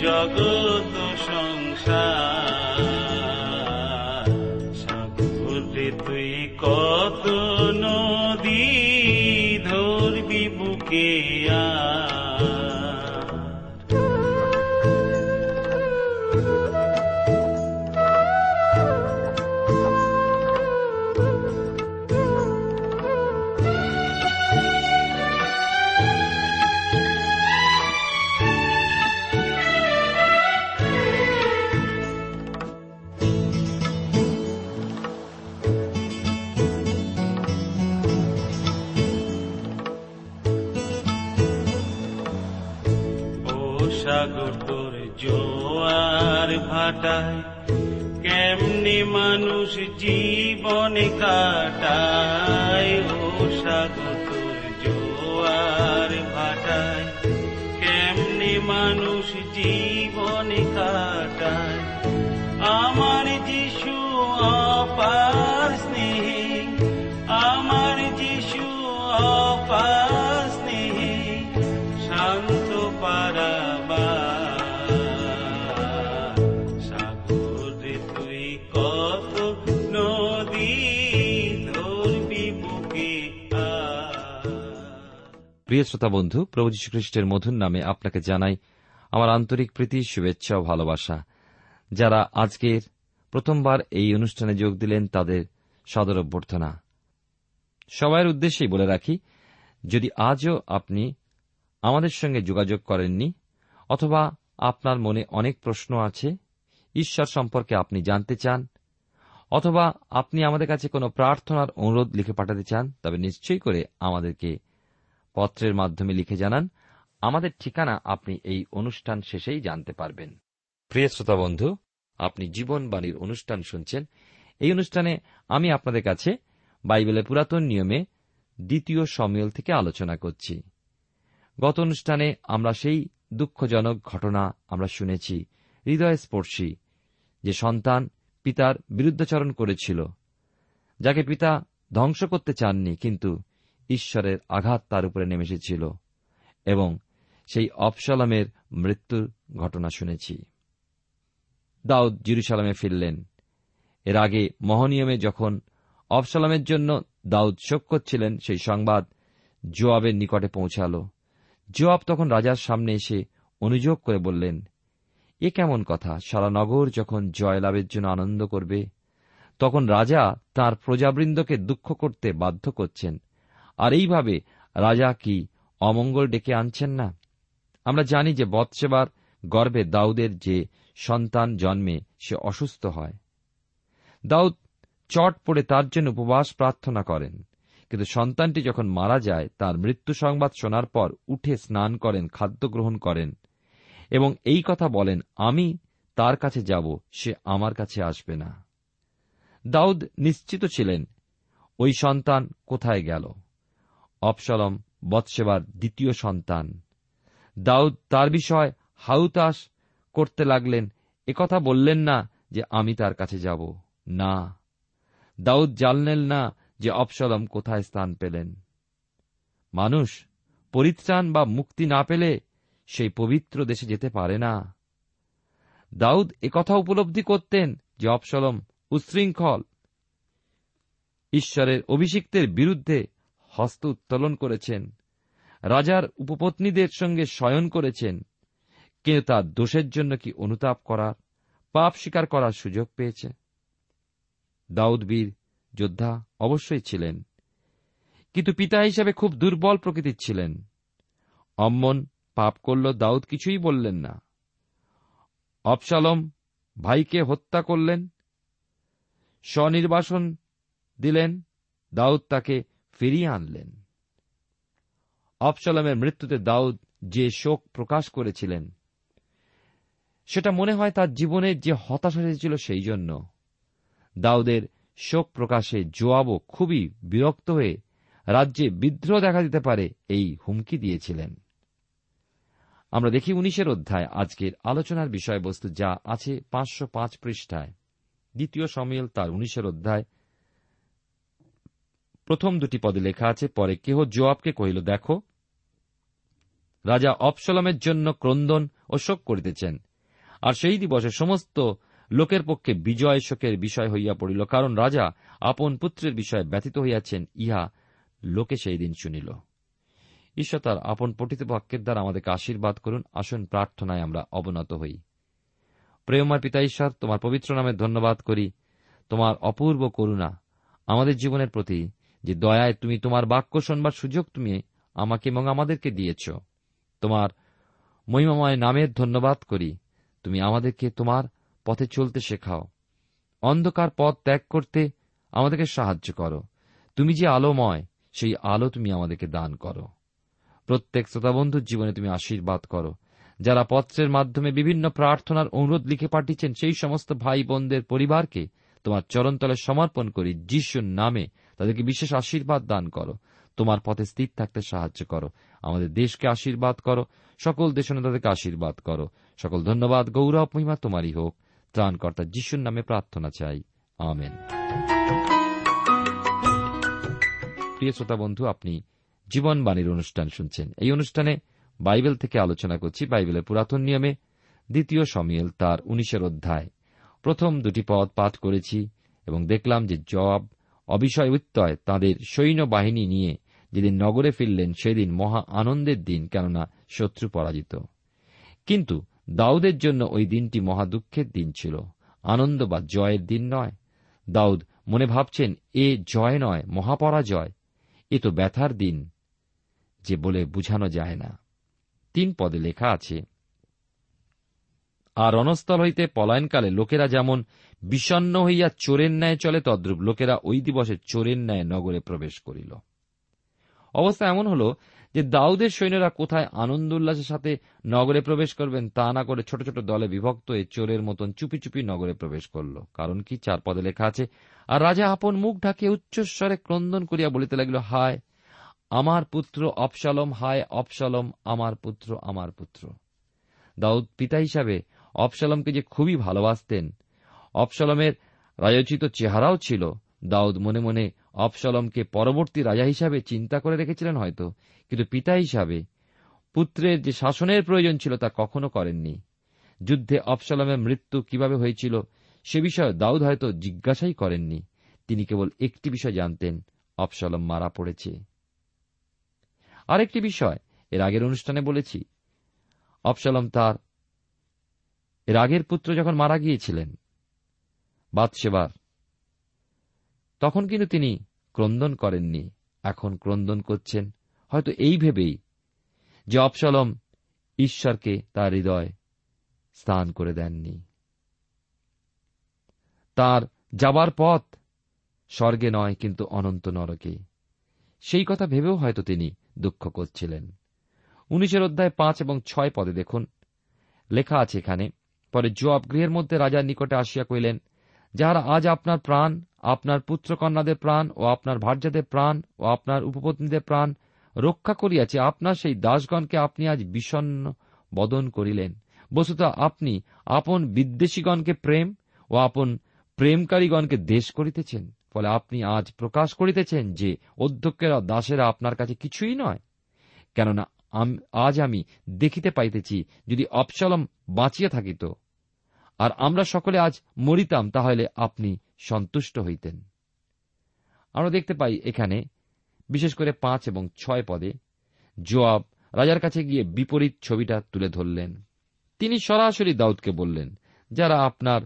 অনন্ত মানুষ জীবনে কাটায় ও সাগর জোয়ার ভাটায়। কেমনি মানুষ জীবন কাটায়? প্রিয় শ্রোতা বন্ধু, প্রভু যীশু খ্রিস্টের মধুর নামে আপনাকে জানাই আমার আন্তরিক প্রীতি, শুভেচ্ছা ও ভালোবাসা। যারা আজকের প্রথমবার এই অনুষ্ঠানে যোগ দিলেন, তাদের সদর অভ্যর্থনা। সবার উদ্দেশ্যেই বলে রাখি, যদি আজও আপনি আমাদের সঙ্গে যোগাযোগ করেননি, অথবা আপনার মনে অনেক প্রশ্ন আছে, ঈশ্বর সম্পর্কে আপনি জানতে চান, অথবা আপনি আমাদের কাছে কোনো প্রার্থনার অনুরোধ লিখে পাঠাতে চান, তবে নিশ্চয়ই করে আমাদেরকে পত্রের মাধ্যমে লিখে জানান, আমাদের ঠিকানা আপনি এই অনুষ্ঠান শেষেই জানতে পারবেন। প্রিয় শ্রোতা বন্ধু, আপনি জীবনবাণীর অনুষ্ঠান শুনছেন। এই অনুষ্ঠানে আমি আপনাদের কাছে বাইবেলের পুরাতন নিয়মে দ্বিতীয় সমীল থেকে আলোচনা করছি। গত অনুষ্ঠানে আমরা সেই দুঃখজনক ঘটনা আমরা শুনেছি, হৃদয়স্পর্শী, যে সন্তান পিতার বিরুদ্ধাচরণ করেছিল, যাকে পিতা ধ্বংস করতে চাননি, কিন্তু ঈশ্বরের আঘাত তার উপরে নেমে এসেছিল এবং সেই অপসালামের মৃত্যুর ঘটনা শুনেছি। দাউদ জিরুসালামে ফিরলেন। এর আগে মহনিয়মে যখন অবসালামের জন্য দাউদ শোক করছিলেন, সেই সংবাদ জোয়াবের নিকটে পৌঁছাল। জোয়াব তখন রাজার সামনে এসে অনুযোগ করে বললেন, এ কেমন কথা? সারা নগর যখন জয়লাভের জন্য আনন্দ করবে, তখন রাজা তার প্রজাবৃন্দকে দুঃখ করতে বাধ্য করছেন। আর এইভাবে রাজা কি অমঙ্গল ডেকে আনছেন না? আমরা জানি যে বৎসেবার গর্ভে দাউদের যে সন্তান জন্মে সে অসুস্থ হয়। দাউদ চট পড়ে তার জন্য উপবাস প্রার্থনা করেন। কিন্তু সন্তানটি যখন মারা যায়, তার মৃত্যু সংবাদ শোনার পর উঠে স্নান করেন, খাদ্য গ্রহণ করেন এবং এই কথা বলেন, আমি তার কাছে যাব, সে আমার কাছে আসবে না। দাউদ নিশ্চিত ছিলেন, ওই সন্তান কোথায় গেল? অপসলম বৎসেবার দ্বিতীয় সন্তান। দাউদ তার বিষয় হাউতাস করতে লাগলেন একথা বললেন না যে আমি তার কাছে যাব। না। দাউদ জানলেন না যে অপসলম কোথায় স্থান পেলেন। মানুষ পরিত্রাণ বা মুক্তি না পেলে সেই পবিত্র দেশে যেতে পারে না। দাউদ একথা উপলব্ধি করতেন যে অপসলম উচ্ছৃঙ্খল, ঈশ্বরের অভিষিক্তের বিরুদ্ধে হস্ত উত্তোলন করেছেন। রাজার উপপত্নীদের সঙ্গে শয়ন করেছেন। কিন্তু তার দোষের জন্য কি অনুতাপ করার, পাপ স্বীকার করার সুযোগ পেয়েছে। দাউদ বীর যোদ্ধা অবশ্যই ছিলেন, কিন্তু পিতা হিসাবে খুব দুর্বল প্রকৃতির ছিলেন। অম্মন পাপ করল দাউদ কিছুই বললেন না। অপসালম ভাইকে হত্যা করলেন, স্বনির্বাসন দিলেন, দাউদ তাকে ফিরিয়ে আনলেন। অপসালমের মৃত্যুতে দাউদ যে শোক প্রকাশ করেছিলেন, সেটা মনে হয় তার জীবনের যে হতাশা এসেছিল সেই জন্য। দাউদের শোক প্রকাশে জোয়াবও খুবই বিরক্ত হয়ে রাজ্যে বিদ্রোহ দেখা দিতে পারে এই হুমকি দিয়েছিলেন। আমরা দেখি উনিশের অধ্যায় আজকের আলোচনার বিষয়বস্তু যা আছে পাঁচশো পাঁচ পৃষ্ঠায়। দ্বিতীয় সমিল তার উনিশের অধ্যায় প্রথম দুটি পদে লেখা আছে, পরে কেহ জোয়াবকে কহিল, দেখো, রাজা অপসলমের জন্য ক্রন্দন ও শোক করিতেছেন। আর সেই দিবসে সমস্ত লোকের পক্ষে বিজয় শোকের বিষয় হইয়া পড়িল, কারণ রাজা আপন পুত্রের বিষয়ে ব্যথিত হইয়াছেন, ইহা লোকে সেই দিন শুনিল। ঈশ্বর তার আপন পঠিত বাক্যের দ্বারা আমাদেরকে আশীর্বাদ করুন, আসুন প্রার্থনায় আমরা অবনত হই। প্রেমার পিতা ঈশ্বর, তোমার পবিত্র নামে ধন্যবাদ করি। তোমার অপূর্ব করুণা আমাদের জীবনের প্রতি যে দয়ায় তুমি তোমার বাক্য শোনবার সুযোগ তুমি আমাকে এবং আমাদেরকে দিয়েছ। তোমার মহিমাময় নামের ধন্যবাদ করি। তুমি আমাদেরকে তোমার পথে চলতে শেখাও। অন্ধকার পথ ত্যাগ করতে আমাদেরকে সাহায্য করো। তুমি যে আলোময়, সেই আলো তুমি আমাদেরকে দান করো। প্রত্যেক শ্রোতাবন্ধুর জীবনে তুমি আশীর্বাদ করো। যারা পত্রের মাধ্যমে বিভিন্ন প্রার্থনার অনুরোধ লিখে পাঠিয়েছেন, সেই সমস্ত ভাই বোনদের পরিবারকে তোমার চরণতলে সমর্পণ করি। যিশুর নামে তাদেরকে বিশেষ আশীর্বাদ দান করো। তোমার পথে স্থির থাকতে সাহায্য করো। আমাদের দেশকে আশীর্বাদ করো। সকল দেশনেতাদেরকে আশীর্বাদ করো। সকল ধন্যবাদ, গৌরব, মহিমা তোমারই হোক। ত্রাণকর্তা যিশুর নামে প্রার্থনা চাই। আমেন। প্রিয় শ্রোতা বন্ধু, আপনি জীবনবাণীর অনুষ্ঠান শুনছেন। এই অনুষ্ঠানে বাইবেল থেকে আলোচনা করছি বাইবেলের পুরাতন নিয়মে দ্বিতীয় সমিয়েল তার উনিশের অধ্যায়। প্রথম দুটি পদ পাঠ করেছি এবং দেখলাম যে জবাব অবিষয় উত্তয় তাঁদের সৈন্য বাহিনী নিয়ে যেদিন নগরে ফিরলেন, সেদিন মহা আনন্দের দিন, কেননা শত্রু পরাজিত। কিন্তু দাউদের জন্য ওই দিনটি মহা দুঃখের দিন ছিল। আনন্দ বা জয়ের দিন নয়। দাউদ মনে ভাবছেন, এ জয় নয়, মহাপরাজয়। এ তো ব্যথার দিন, যে বলে বুঝানো যায় না। তিন পদে লেখা আছে আর রণস্থল হইতে পলায়নকালে লোকেরা যেমন বিষণ্ন হইয়া চোরের ন্যায় চলে, তদ্রূপ লোকেরা ওই দিবসে চোরের ন্যায় নগরে প্রবেশ করিল। অবস্থা এমন হল যে দাউদের সৈন্যরা কোথায় আনন্দ উল্লাসের সাথে নগরে প্রবেশ করবেন তা না করে ছোট ছোট দলে বিভক্ত হয়ে চোরের মতন চুপি চুপি নগরে প্রবেশ করল। কারণ কি? চার পদে লেখা আছে, আর রাজা আপন মুখ ঢাকিয়ে উচ্চস্বরে ক্রন্দন করিয়া বলিতে লাগিল, হায়, আমার পুত্র অপসালম হায় অপসালম আমার পুত্র আমার পুত্র। দাউদ পিতা হিসাবে অপসালমকে যে খুবই ভালোবাসতেন। অপসালমের রায়োচিত চেহারাও ছিল। দাউদ মনে মনে অপসালমকে পরবর্তী রাজা হিসাবে চিন্তা করে রেখেছিলেন হয়তো, কিন্তু পিতা হিসাবে। পুত্রের যে শাসনের প্রয়োজন ছিল তা কখনো করেননি। যুদ্ধে অপসালমের মৃত্যু কীভাবে হয়েছিল, সে বিষয়ে দাউদ হয়তো জিজ্ঞাসাই করেননি। তিনি কেবল একটি বিষয় জানতেন অপসালম মারা পড়েছে। আরেকটি বিষয়, এর আগের অনুষ্ঠানে বলেছি অপসালম তার এর আগের পুত্র যখন মারা গিয়েছিলেন বাদসেবার তখন কিন্তু তিনি ক্রন্দন করেননি, এখন ক্রন্দন করছেন। হয়তো এই ভেবেই যে অপসলম ঈশ্বরকে তার হৃদয় স্থান করে দেননি। তার যাবার পথ স্বর্গে নয়, কিন্তু অনন্ত নরকে। সেই কথা ভেবেও হয়তো তিনি দুঃখ করছিলেন। উনিশের অধ্যায় পাঁচ এবং ছয় পদে দেখুন, লেখা আছে এখানে পরে জোয়াব গৃহের মধ্যে রাজার নিকটে আসিয়া কইলেন যাহারা আজ আপনার প্রাণ, আপনার পুত্রকন্যাদের প্রাণ ও আপনার ভার্যাদের প্রাণ ও আপনার উপপত্নীদের প্রাণ রক্ষা করিয়াছে, আপনার সেই দাসগণকে আপনি আজ বিষণ্ন বদন করিলেন। বস্তুত আপনি আপন বিদ্বেষীগণকে প্রেম ও আপন প্রেমকারীগণকে দেশ করিতেছেন, ফলে আপনি আজ প্রকাশ করিতেছেন যে অধ্যক্ষেরা দাসেরা আপনার কাছে কিছুই নয়। কেননা আজ আমি দেখিতে পাইতেছি, যদি অপসলম বাঁচিয়া থাকিত। আর আমরা সকলে আজ মরিতাম, তাহলে আপনি সন্তুষ্ট হইতেন। আমরা দেখতে পাই এখানে, বিশেষ করে পাঁচ এবং ছয় পদে, জোয়াব রাজার কাছে গিয়ে বিপরীত ছবিটা তুলে ধরলেন। তিনি সরাসরি দাউদকে বললেন, যারা আপনার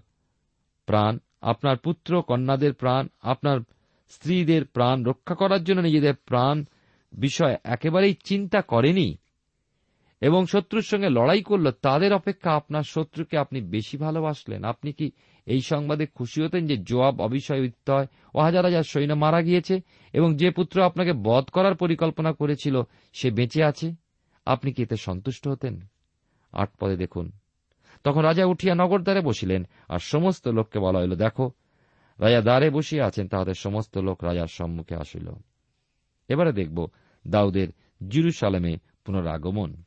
প্রাণ, আপনার পুত্র, কন্যাদের প্রাণ, আপনার স্ত্রীদের প্রাণ রক্ষা করার জন্য নিজেদের প্রাণ বিষয় একেবারেই চিন্তা করেনি এবং শত্রুর সঙ্গে লড়াই করল, তাদের অপেক্ষা আপনার শত্রুকে আপনি বেশি ভালোবাসলেন। আপনি কি এই সংবাদে খুশি হতেন যে জোয়াব অবিষয় উত্তয় ও হাজার সৈন্য মারা গিয়েছে এবং যে পুত্র আপনাকে বধ করার পরিকল্পনা করেছিল সে বেঁচে আছে? আপনি কি এতে সন্তুষ্ট হতেন? আট পদে দেখুন। তখন রাজা উঠিয়া নগর দ্বারে বসিলেন আর সমস্ত লোককে বলা হইল, দেখো, রাজা দ্বারে বসিয়া আছেন, তাহাদের সমস্ত লোক রাজার সম্মুখে আসিল। এবারে দেখব দাউদের জিরুসালামে পুনরাগমন।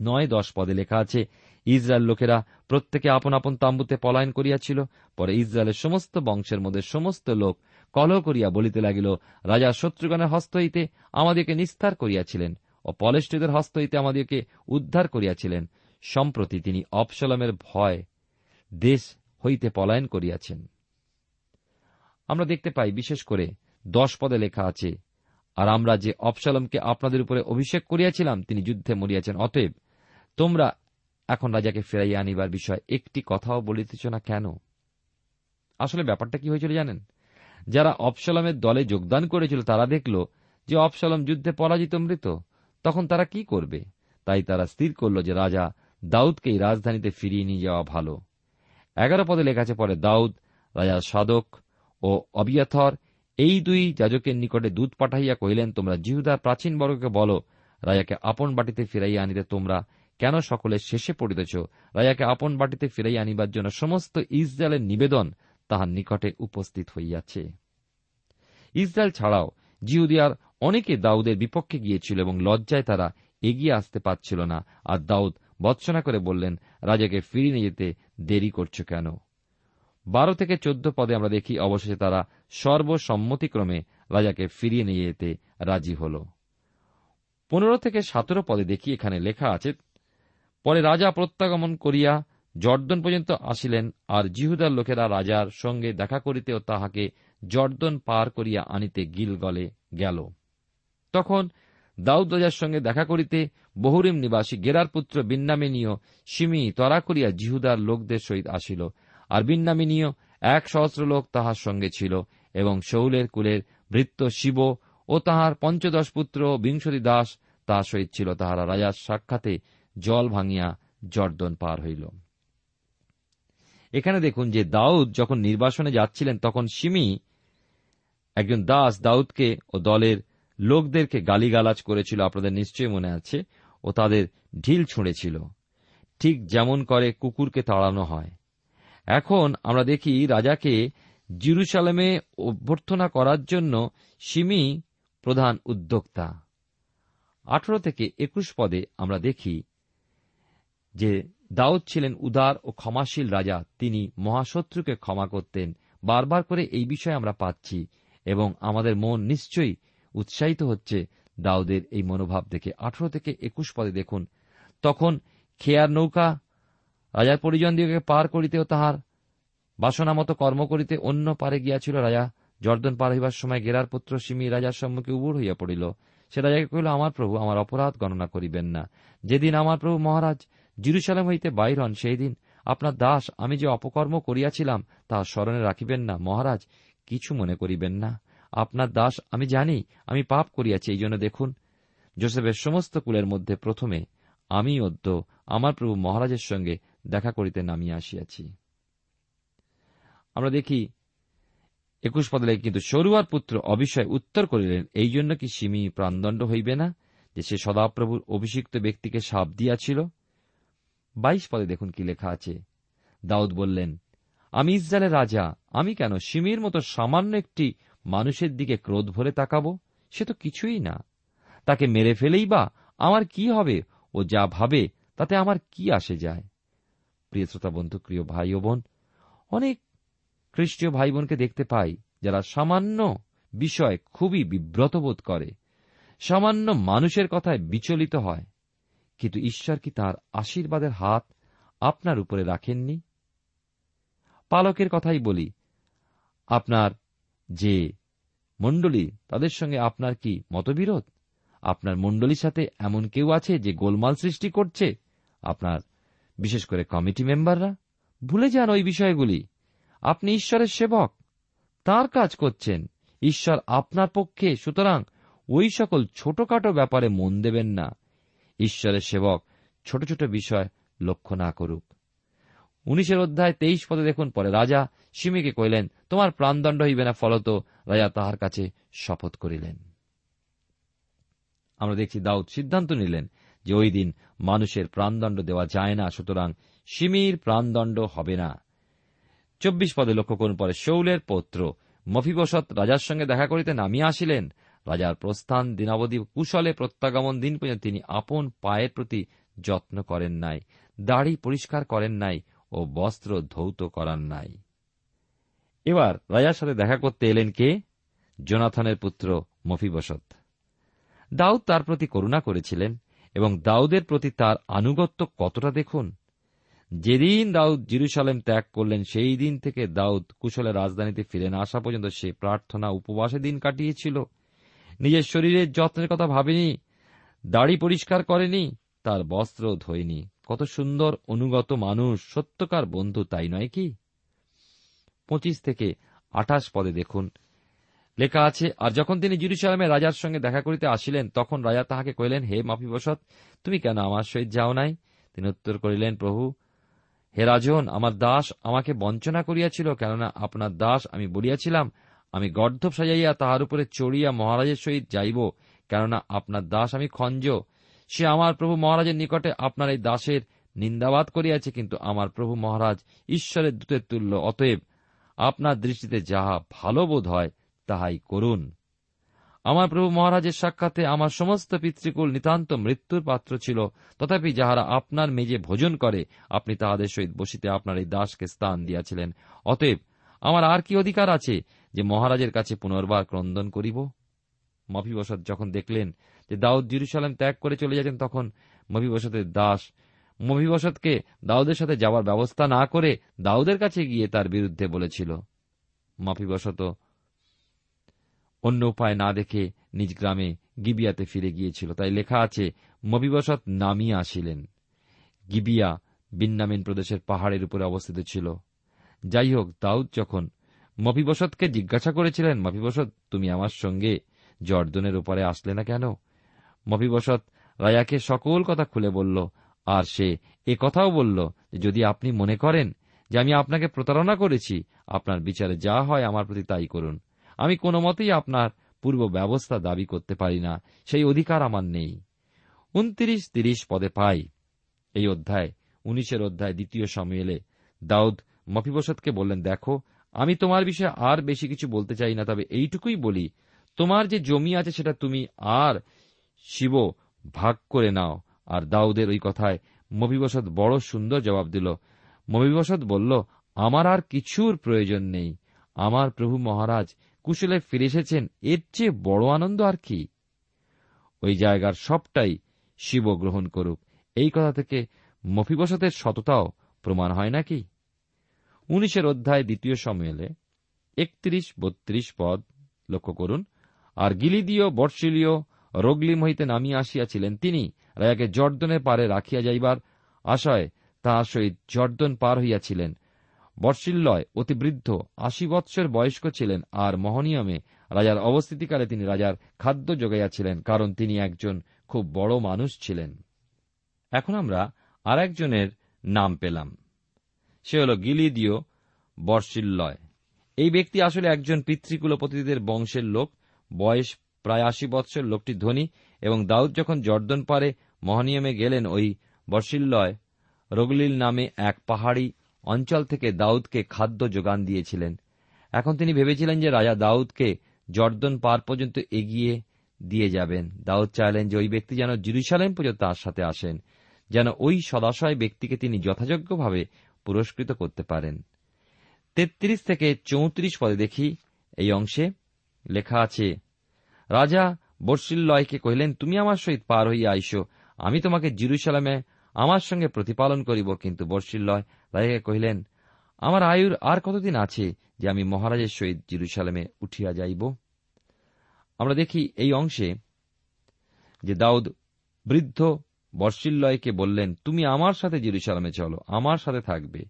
নয় দশ পদে লেখা আছে, ইসরায়েল লোকেরা প্রত্যেকে আপন আপন তাম্বুতে পলায়ন করিয়াছিল, পরে ইসরায়েলের সমস্ত বংশের মধ্যে সমস্ত লোক কলহ করিয়া বলিতে লাগিল, রাজা শত্রুগণের হস্ত হইতে আমাদেরকে নিস্তার করিয়াছিলেন ও পলেষ্টদের হস্ত হইতে আমাদেরকে উদ্ধার করিয়াছিলেন। সম্প্রতি তিনি অপসলমের ভয় দেশ হইতে পলায়ন করিয়াছেন। আমরা দেখতে পাই, বিশেষ করে দশ পদে লেখা আছে আর আমরা যে অপসালমকে আপনাদের উপরে অভিষেক করিয়াছিলাম, তিনি যুদ্ধে মরিয়াছেন। অতএব তোমরা এখন রাজাকে ফেরাইয়া আনিবার বিষয় একটি কথাও বলিতেছ না কেন? আসলে ব্যাপারটা কি হয়েছিল জানেন? যারা অপসালমের দলে যোগদান করেছিল, তারা দেখল যে অপসালম যুদ্ধে পরাজিত মৃত। তখন তারা কি করবে? তাই তারা স্থির করল যে রাজা দাউদকেই রাজধানীতে ফিরিয়ে নিয়ে যাওয়া ভালো। এগারো পদে লেখা আছে, পরে দাউদ, রাজা সাদক ও অবিয়াথর এই দুই যাজকের নিকটে দুধ পাঠাইয়া কহিলেন, তোমরা জিহুদার প্রাচীন বর্গকে বলো রাজাকে আপন বাটিতে ফিরাইয়া আনিতে তোমরা কেন সকলে শেষে পড়িতেছ? রাজাকে আপন বাটিতে ফিরাইয়া আনিবার জন্য সমস্ত ইসরায়েলের নিবেদন তাহার নিকটে উপস্থিত হইয়াছে। ইসরায়েল ছাড়াও জিহুদিয়ার অনেকে দাউদের বিপক্ষে গিয়েছিল এবং লজ্জায় তারা এগিয়ে আসতে পারছিল না। আর দাউদ বৎসনা করে বললেন, রাজাকে ফিরিয়ে যেতে দেরি করছ কেন? বারো থেকে চোদ্দ পদে আমরা দেখি, অবশেষে তারা সর্বসম্মতিক্রমে রাজাকে ফিরিয়ে নিয়ে যেতে রাজি হল। পনেরো থেকে সতেরো পদে দেখি এখানে লেখা আছে, পরে রাজা প্রত্যাগমন করিয়া জর্দন পর্যন্ত আসিলেন আর জিহুদার লোকেরা রাজার সঙ্গে দেখা করিতেও তাহাকে জর্দন পার করিয়া আনিতে গিলগলে গেল। তখন দাউদ রাজার সঙ্গে দেখা করিতে বহুরিম নিবাসী গেরার পুত্র বিন্নামিনীয় সিমি তরা করিয়া জিহুদার লোকদের সহিত আসিল, আর বিন্নামিনীয় এক সহস্র লোক তাহার সঙ্গে ছিল। এবং শৌলের কুলের ভৃত্য শিব ও তাহার পঞ্চদশ পুত্র বিংশতি দাস তাহার সহিত ছিল। তাহারা রাজার সাক্ষাতে জল ভাঙিয়া জর্দন পার হইল। এখানে দেখুন যে দাউদ যখন নির্বাসনে যাচ্ছিলেন, তখন সিমি একজন দাস দাউদকে ও দলের লোকদেরকে গালিগালাজ করেছিল। আপনাদের নিশ্চয়ই মনে আছে ও তাদের ঢিল ছুঁড়েছিল। ঠিক যেমন করে কুকুরকে তাড়ানো হয়। এখন আমরা দেখি রাজাকে জিরুসালামে অভ্যর্থনা করার জন্য সিমি প্রধান উদ্যোক্তা। আঠারো থেকে একুশ পদে আমরা দেখি যে দাউদ ছিলেন উদার ও ক্ষমাশীল রাজা। তিনি মহাশত্রুকে ক্ষমা করতেন। বারবার করে এই বিষয়ে আমরা পাচ্ছি এবং আমাদের মন নিশ্চয়ই উৎসাহিত হচ্ছে দাউদের এই মনোভাব দেখে। আঠারো থেকে একুশ পদে দেখুন, তখন খেয়ার নৌকা রাজার পরিজন দিকে পার করিতেও তাহার বাসনা মতো কর্ম করিতে অন্য পারে গিয়াছিল রাজা। জর্দন পার হইবার সময় গেরার পুত্র সিমি রাজার সম্মুখে উবুর হইয়া পড়িল। সে রাজাকে কহিল, আমার প্রভু আমার অপরাধ গণনা করিবেন না। যেদিন আমার প্রভু মহারাজ জিরুসালাম হইতে বাইর হন, সেই দিন আপনার দাস আমি যে অপকর্ম করিয়াছিলাম তাহা স্মরণে রাখিবেন না। মহারাজ, কিছু মনে করিবেন না। আপনার দাস আমি জানি, আমি পাপ করিয়াছি, এই জন্য দেখুন। জোসেফের সমস্ত কুলের মধ্যে প্রথমে আমি অদ্য। আমার প্রভু মহারাজের সঙ্গে দেখা করিতে নামিয়া আসিয়াছি। আমরা দেখি একুশ পদে লেখে, কিন্তু সরুয়ার পুত্র অবিষয় উত্তর করিলেন এই জন্য কি সিমি প্রাণদণ্ড হইবে না যে সে সদাপ্রভুর অভিষিক্ত ব্যক্তিকে সাপ দিয়াছিল? বাইশ পদে দেখুন কি লেখা আছে। দাউদ বললেন আমি ইসরায়েলের রাজা আমি কেন সিমির মতো সামান্য একটি মানুষের দিকে ক্রোধ ভরে তাকাবো? সে তো কিছুই না। তাকে মেরে ফেলেই বা আমার কি হবে? ও যা ভাবে তাতে আমার কি আসে যায়? প্রিয় শ্রোতা বন্ধু প্রিয় ভাই ও বোন অনেক খ্রিস্টীয় ভাই বোনকে দেখতে পাই, যারা সামান্য বিষয় খুবই বিব্রত বোধ করে, সামান্য মানুষের কথায় বিচলিত হয়। কিন্তু ঈশ্বর কি তার আশীর্বাদের হাত আপনার উপরে রাখেননি? পালকের কথাই বলি, আপনার যে মণ্ডলী, তাদের সঙ্গে আপনার কি মতবিরোধ? আপনার মণ্ডলীর সাথে এমন কেউ আছে যে গোলমাল সৃষ্টি করছে? আপনার, বিশেষ করে কমিটি মেম্বাররা? ভুলে যান ওই বিষয়গুলি। আপনি ঈশ্বরের সেবক। তার কাজ করছেন। ঈশ্বর আপনার পক্ষে, সুতরাং ওই সকল ছোটখাটো ব্যাপারে মন দেবেন না। ঈশ্বরের সেবক ছোট ছোট বিষয় লক্ষ্য না করুক। উনিশের অধ্যায় তেইশ পদে দেখুন, পরে রাজা সিমিকে কইলেন তোমার প্রাণদণ্ড হইবে না, ফলত রাজা তাহার কাছে শপথ করিলেন। আমরা দেখছি দাউদ সিদ্ধান্ত নিলেন যে ওই দিন মানুষের প্রাণদণ্ড দেওয়া যায় না, সুতরাং সিমির প্রাণদণ্ড হবে না। চব্বিশ পদে লক্ষ্য করুন পরে শৌলের পৌত্র। মফিবসৎ রাজার সঙ্গে দেখা করিতে নামিয়া আসিলেন। রাজার প্রস্থান, দিনাবধি কুশলে প্রত্যাগমন দিন পর্যন্ত তিনি আপন পায়ের প্রতি যত্ন করেন নাই, দাড়ি পরিষ্কার করেন নাই ও বস্ত্র ধৌত করান নাই। এবার রাজার সাথে দেখা করতে এলেন কে? জোনাথনের পুত্র মফিবসত। দাউদ তার প্রতি করুণা করেছিলেন এবং দাউদের প্রতি তার আনুগত্য কতটা দেখুন? যেদিন দাউদ জিরুসালেম ত্যাগ করলেন, সেই দিন থেকে দাউদ কুশলে রাজধানীতে ফিরে না আসা পর্যন্ত সে প্রার্থনা উপবাসে দিন কাটিয়েছিল। নিজের শরীরের যত্নের কথা ভাবেনি, দাড়ি পরিষ্কার করেনি, তার বস্ত্র ধোয়নি। কত সুন্দর, অনুগত মানুষ, সত্যকার বন্ধু, তাই নয় কি? পঁচিশ থেকে আঠাশ পদে দেখুন। লেখা আছে, আর যখন তিনি জিরুসালামে রাজার সঙ্গে দেখা করিতে আসিলেন, তখন রাজা তাহাকে কহিলেন, হে মাফিবসৎ তুমি কেন আমার সহিত যাও নাই? তিনি উত্তর করিলেন, প্রভু হে রাজন, আমার দাস আমাকে বঞ্চনা করিয়াছিল, কেননা আপনার দাস আমি বলিয়াছিলাম, আমি গর্ধব সাজাইয়া তাহার উপরে চড়িয়া মহারাজের সহিত যাইব, কেননা আপনার দাস আমি খঞ্জ। সে আমার প্রভু মহারাজের নিকটে আপনার এই দাসের নিন্দাবাদ করিয়াছে, কিন্তু আমার প্রভু মহারাজ ঈশ্বরের দূতের তুল্য, অতএব আপনার দৃষ্টিতে যাহা ভালো বোধ হয়, তাহাই করুন। আমার প্রভু মহারাজের সাক্ষাতে আমার সমস্ত পিতৃকুল নিতান্ত মৃত্যুর পাত্র ছিল। তথাপি যাহারা আপনার মেজে ভোজন করে, আপনি তাহাদের সহিত বসিতে আপনার এই দাসকে স্থান দিয়াছিলেন। অতএব আমার আর কি অধিকার আছে যে মহারাজের কাছে পুনর্বার ক্রন্দন করিব? মফিবসত যখন দেখলেন যে দাউদ জিরুসালাম ত্যাগ করে চলে যাচ্ছেন, তখন মফিবসতের দাস, মফিবসতকে দাউদের সাথে যাওয়ার ব্যবস্থা না করে দাউদের কাছে গিয়ে তার বিরুদ্ধে বলেছিল। মফিবসত অন্য উপায় না দেখে নিজ গ্রামে গিবিয়াতে ফিরে গিয়েছিল। তাই লেখা আছে, মবিবসত নামিয়ে আসিলেন। গিবিয়া বিন্নামিন প্রদেশের পাহাড়ের উপরে অবস্থিত ছিল। যাই হোক, দাউদ যখন মফিবসতকে জিজ্ঞাসা করেছিলেন মফিবসত তুমি আমার সঙ্গে জর্দনের উপরে আসলে না কেন? মফিবসত রায়াকে সকল কথা খুলে বলল, আর সে এ কথাও বলল, যদি আপনি মনে করেন যে আমি আপনাকে প্রতারণা করেছি, আপনার বিচারে যা হয় আমার প্রতি তাই করুন। আমি কোনো মতেই আপনার পূর্ব ব্যবস্থা দাবি করতে পারি না। সেই অধিকার আমার নেই। উনত্রিশ তিরিশ পদে পাই। এই অধ্যায়, উনিশের অধ্যায় দ্বিতীয় সময়েলে দাউদ মফিবসতকে বললেন, দেখো, আমি তোমার বিষয়ে আর বেশি কিছু বলতে চাই না, তবে এইটুকুই বলি। তোমার যে জমি আছে সেটা তুমি আর শিব ভাগ করে নাও। আর দাউদের ওই কথায় মফিবসত বড় সুন্দর জবাব দিল। মফিবসত বলল, আমার আর কিছুর প্রয়োজন নেই। আমার প্রভু মহারাজ কুশলে ফিরে এসেছেন, এর চেয়ে বড় আনন্দ আর কি? ওই জায়গার সবটাই শিব গ্রহণ করুক। এই কথা থেকে মফিবসতের সততাও প্রমাণ হয় নাকি? উনিশের অধ্যায় দ্বিতীয় সম্মেলে একত্রিশ বত্রিশ পদ লক্ষ্য করুন। আর গিলিদীয় বর্ষিলীয় রোগলিম হইতে নামিয়া আসিয়াছিলেন তিনি রায়াকে জর্দনের পারে রাখিয়া যাইবার আশায় তাহার সহিত জর্দন পার হইয়াছিলেন। বর্ষিল্লয় অতিবৃদ্ধ আশি বৎসর বয়স্ক ছিলেন আর মহনিয়মে। রাজার অবস্থিতিকালে তিনি রাজার খাদ্য যোগাইয়াছিলেন কারণ তিনি একজন খুব বড় মানুষ ছিলেন। এখন আমরা আর একজনের নাম পেলাম। সে হল গিলিদীয় বর্ষিল্লয় এই ব্যক্তি আসলে একজন পিতৃকুলপতিদের বংশের লোক। বয়স প্রায় আশি বৎসর, লোকটি ধনী এবং দাউদ যখন জর্দন পারে, মহানিয়মে গেলেন ওই বর্ষিল্লয় রগলিল নামে এক পাহাড়ি অঞ্চল থেকে দাউদকে খাদ্য যোগান দিয়েছিলেন। এখন তিনি ভেবেছিলেন যে রাজা দাউদকে জর্দন পার পর্যন্ত এগিয়ে দিয়ে যাবেন। দাউদ চাইলেন যে ওই ব্যক্তি যেন জিরুসালেম পর্যন্ত তার সাথে আসেন, যেন ওই সদাশয় ব্যক্তিকে তিনি যথাযোগ্যভাবে পুরস্কৃত করতে পারেন। তেত্রিশ থেকে চৌত্রিশ পদে দেখি এই অংশে লেখা আছে, রাজা বর্ষিল্লয়কে কহিলেন, তুমি আমার সহিত পার হইয়া আইসো। আমি তোমাকে জিরুসালামে আমার সঙ্গে প্রতিপালন করিব, কিন্তু বর্ষিল্লয় রাজাকে কহিলেন, আমার আয়ুর আর কতদিন আছে যে আমি মহারাজের সহিত জিরুসালামে উঠিয়া যাইব? আমরা দেখি এই অংশে যে দাউদ বৃদ্ধ বর্ষিল্লয়কে বললেন, তুমি আমার সাথে জিরুসালামে চলো, আমার সাথে থাকবে।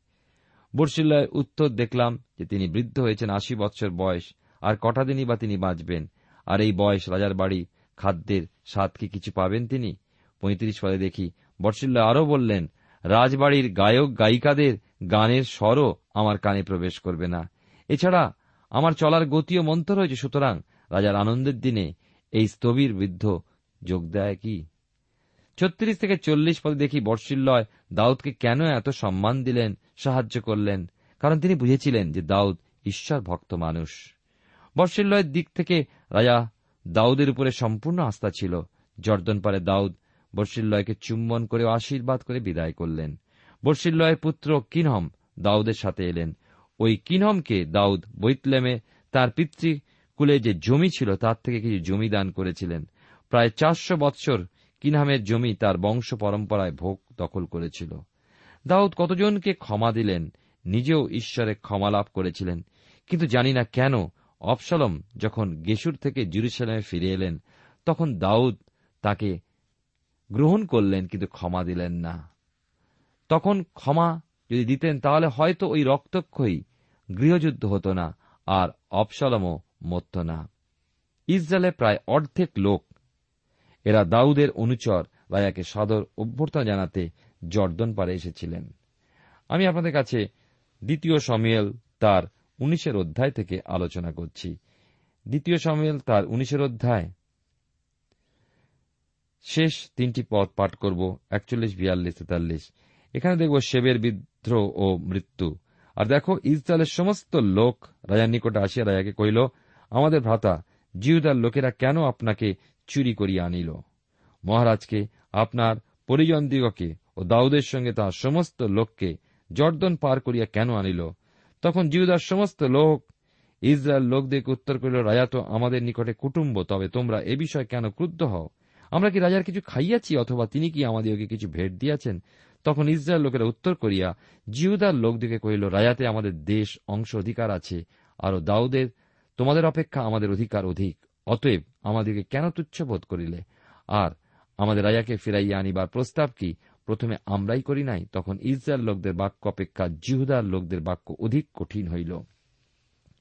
বর্ষিল্লয় উত্তর দেখলাম যে তিনি বৃদ্ধ হয়েছেন আশি বৎসর বয়স, আর কটা দিনই বা তিনি বাঁচবেন, আর এই বয়স রাজার বাড়ি খাদ্যের স্বাদ কি কিছু পাবেন তিনি? পঁয়ত্রিশ পদে দেখি বর্ষিল্লয় আরও বললেন, রাজবাড়ির গায়ক গায়িকাদের গানের স্বরও আমার কানে প্রবেশ করবে না। এছাড়া আমার চলার গতিও মন্থর হয়েছে সুতরাং রাজার আনন্দের দিনে এই স্থবির বৃদ্ধ যোগ দেয় কি? ছত্রিশ থেকে চল্লিশ পদে দেখি বর্ষিল্লয় দাউদকে কেন এত সম্মান দিলেন, সাহায্য করলেন, কারণ তিনি বুঝেছিলেন যে দাউদ ঈশ্বর ভক্ত মানুষ। বর্ষিল্লয়ের দিক থেকে রাজা দাউদের উপরে সম্পূর্ণ আস্থা ছিল। জর্দন পারে দাউদ বর্ষিল্লয়কে চুম্বন করে আশীর্বাদ করে বিদায় করলেন। বর্ষিল্লয়ের পুত্র কিনহম দাউদের সাথে এলেন। ওই কিনহমকে দাউদ বৈতলেমে তার পিতৃকুলে যে জমি ছিল তার থেকে কিছু জমি দান করেছিলেন। প্রায় চারশো বৎসর কিনহামের জমি তার বংশ পরম্পরায় ভোগ দখল করেছিল। দাউদ কতজনকে ক্ষমা দিলেন, নিজেও ঈশ্বরে ক্ষমা লাভ করেছিলেন। কিন্তু জানি না কেন অপসলম যখন গেসুর থেকে জুরুসালামে ফিরে এলেন, তখন দাউদ তাকে গ্রহণ করলেন, কিন্তু ক্ষমা দিলেন না। তখন ক্ষমা যদি দিতেন, তাহলে হয়তো ওই রক্তক্ষয়ী গৃহযুদ্ধ হতো না, আর অপসলমও মরত না। ইসরায়েলে প্রায় অর্ধেক লোক, এরা দাউদের অনুচর বা একে সদর অভ্যর্থনা জানাতে জর্দন পারে এসেছিলেন। আমি আপনাদের কাছে দ্বিতীয় সমিয়েল তার উনিশের অধ্যায় থেকে আলোচনা করছি। দ্বিতীয় সমিয়েল তার উনিশের অধ্যায় শেষ তিনটি পদ পাঠ করব, একচল্লিশ, বিয়াল্লিশ, তেতাল্লিশ। এখানে দেখব শেবের বিদ্রোহ ও মৃত্যু। আর দেখো, ইসরায়েলের সমস্ত লোক রাজার নিকটে আসিয়া রাজাকে কহিল, আমাদের ভ্রাতা, জিহুদার লোকেরা কেন আপনাকে চুরি করিয়া আনিল? মহারাজকে, আপনার পরিজনদিগকে ও দাউদের সঙ্গে তার সমস্ত লোককে জর্দন পার করিয়া কেন আনিল? তখন জিহুদার সমস্ত লোক, ইসরায়েল লোকদেরকে উত্তর করিল, রাজা তো আমাদের নিকটে কুটুম্ব, তবে তোমরা এ বিষয়ে কেন ক্রুদ্ধ হও? আমরা কি রাজার কিছু খাইয়াছি অথবা তিনি কি আমাদেরকে কিছু ভেট দিয়াছেন? তখন ইসরায়েল লোকেরা উত্তর করিয়া জিহুদার লোকদিকে কহিল, রাজাতে আমাদের দেশ অংশ অধিকার আছে, আরও দাউদের তোমাদের অপেক্ষা আমাদের অধিকার অধিক। অতএব আমাদেরকে কেন তুচ্ছ বোধ করিলে? আর আমাদের রাজাকে ফিরাইয়া আনিবার প্রস্তাব কি? প্রথমে আমরাই করি নাই। তখন ইসরায়েল লোকদের বাক্য অপেক্ষা জিহুদার লোকদের বাক্য অধিক কঠিন হইল।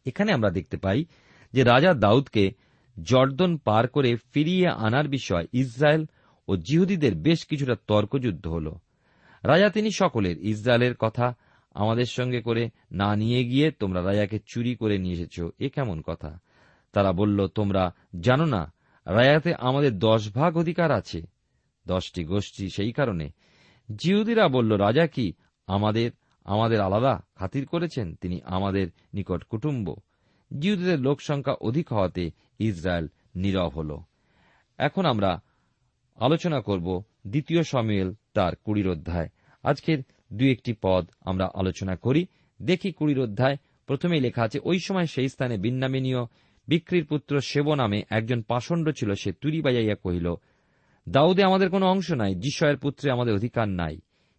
এখানে আমরা দেখতে পাই যে রাজা দাউদকে জর্দন পার করে ফিরিয়ে আনার বিষয় ইসরায়েল ও জিহুদীদের বেশ কিছুটা তর্কযুদ্ধ হল। রাজা তিনি সকলের, ইসরায়েলের কথা আমাদের সঙ্গে করে না নিয়ে গিয়ে তোমরা রাজাকে চুরি করে নিয়ে এসেছ, এ কেমন কথা? তারা বলল, তোমরা জানো না, রায়াতে আমাদের দশ ভাগ অধিকার আছে, দশটি গোষ্ঠী সেই কারণে। জিহুদিরা বলল, রাজা কি আমাদের আমাদের আলাদা খাতির করেছেন? তিনি আমাদের নিকট কুটুম্ব। জিহুদের লোক সংখ্যা অধিক হওয়াতে ইসরায়েল নীরব হল। এখন আমরা আলোচনা করব দ্বিতীয় সমিয়েল তার কুড়ির অধ্যায়। আজকের দুই একটি পদ আমরা আলোচনা করি। দেখি কুড়ির অধ্যায়। প্রথমেই লেখা আছে, ওই সময় সেই স্থানে বিন্নামিনীয় বিক্রির পুত্র সেব নামে একজন পাষণ্ড ছিল, সে তুরি বাজাইয়া কহিল, দাউদে আমাদের কোনো অংশ নাই, যিশয়ের পুত্রে আমাদের অধিকার নাই।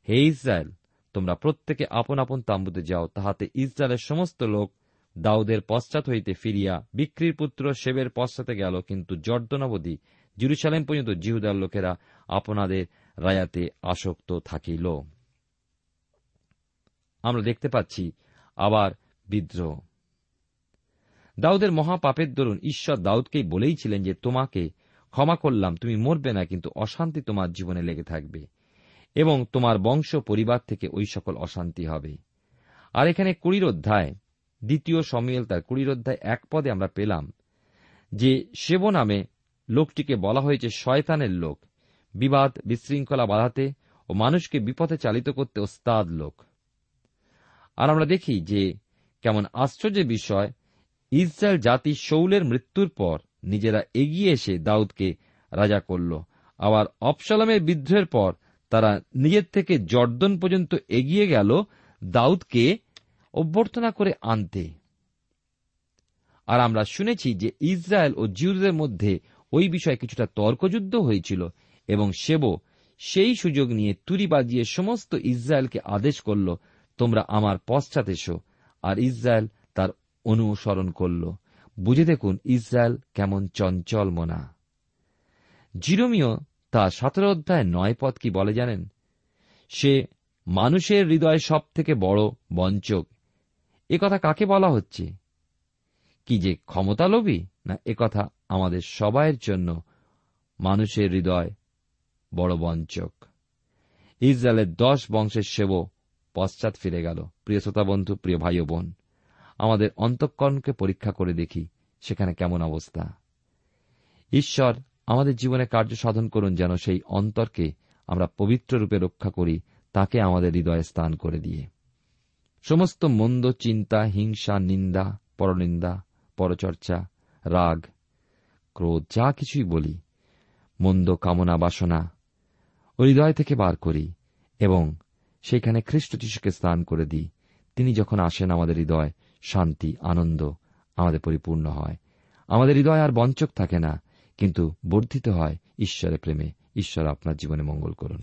হে ইসরায়েল, তোমরা প্রত্যেকে আপন আপন তাম্বুতে যাও, তাহাতে ইসরায়েলের সমস্ত লোক দাউদের পশ্চাৎ হইতে ফিরিয়া বিক্রির পুত্র সেবের পশ্চাতে গেল, কিন্তু জর্দনাবধি জিরুসালেম পর্যন্ত জিহুদার লোকেরা আপনাদের রায়াতে আসক্ত থাকিল। আমরা দেখতে পাচ্ছি আবার বিদ্রোহ। দাউদের মহাপাপের দরুন ঈশ্বর দাউদকেই বলেইছিলেন যে, তোমাকে ক্ষমা করলাম, তুমি মরবে না, কিন্তু অশান্তি তোমার জীবনে লেগে থাকবে এবং তোমার বংশ পরিবার থেকে ওই সকল অশান্তি হবে। আর এখানে কুড়ির অধ্যায় দ্বিতীয় সমিয়েল তার কুড়ির অধ্যায় এক পদে আমরা পেলাম যে সেব নামে লোকটিকে বলা হয়েছে শয়তানের লোক, বিবাদ, বিশৃঙ্খলা বাধাতে ও মানুষকে বিপথে চালিত করতে ওস্তাদ লোক। আর আমরা দেখি যে কেমন আশ্চর্যের বিষয়, ইসরায়েল জাতি শৌলের মৃত্যুর পর নিজেরা এগিয়ে এসে দাউদকে রাজা করল। আবার অপসালামের বিদ্রোহের পর তারা নিজের থেকে জর্দন পর্যন্ত এগিয়ে গেল দাউদকে অভ্যর্থনা করে আনতে। আর আমরা শুনেছি যে ইসরায়েল ও জিউদের মধ্যে ওই বিষয়ে কিছুটা তর্কযুদ্ধ হয়েছিল এবং সেব সেই সুযোগ নিয়ে তুরি বাজিয়ে সমস্ত ইসরায়েলকে আদেশ করল, তোমরা আমার পশ্চাৎ এসো। আর ইসরায়েল তার অনুসরণ করল। বুঝে দেখুন ইসরায়েল কেমন চঞ্চল মনা। জিরোমিও তা সতেরো অধ্যায় নয় পদ কি বলে জানেন? সে মানুষের হৃদয় সব থেকে বড় বঞ্চক। এ কথা কাকে বলা হচ্ছে? কি যে ক্ষমতালোভী, না একথা আমাদের সবাইয়ের জন্য মানুষের হৃদয় বড় বঞ্চক। ইসরায়েলের দশ বংশের সেব পশ্চাৎ ফিরে গেল। প্রিয় শ্রোতা বন্ধু, প্রিয় ভাই ও বোন, আমাদের অন্তঃকরণকে পরীক্ষা করে দেখি সেখানে কেমন অবস্থা। ঈশ্বর আমাদের জীবনে কার্য সাধন করুন যেন সেই অন্তরকে আমরা পবিত্র রূপে রক্ষা করি, তাকে আমাদের হৃদয়ে স্থান করে দিয়ে। সমস্ত মন্দ চিন্তা, হিংসা, নিন্দা, পরনিন্দা, পরচর্চা, রাগ, ক্রোধ, যা কিছুই বলি, মন্দ কামনা, বাসনা, হৃদয় থেকে বার করি এবং সেখানে খ্রিস্ট যিশুকে স্নান করে দিই। তিনি যখন আসেন, আমাদের হৃদয় শান্তি, আনন্দ আমাদের পরিপূর্ণ হয়। আমাদের হৃদয় আর বঞ্চক থাকে না, কিন্তু বর্ধিত হয় ঈশ্বরের প্রেমে। ঈশ্বর আপনার জীবনে মঙ্গল করুন।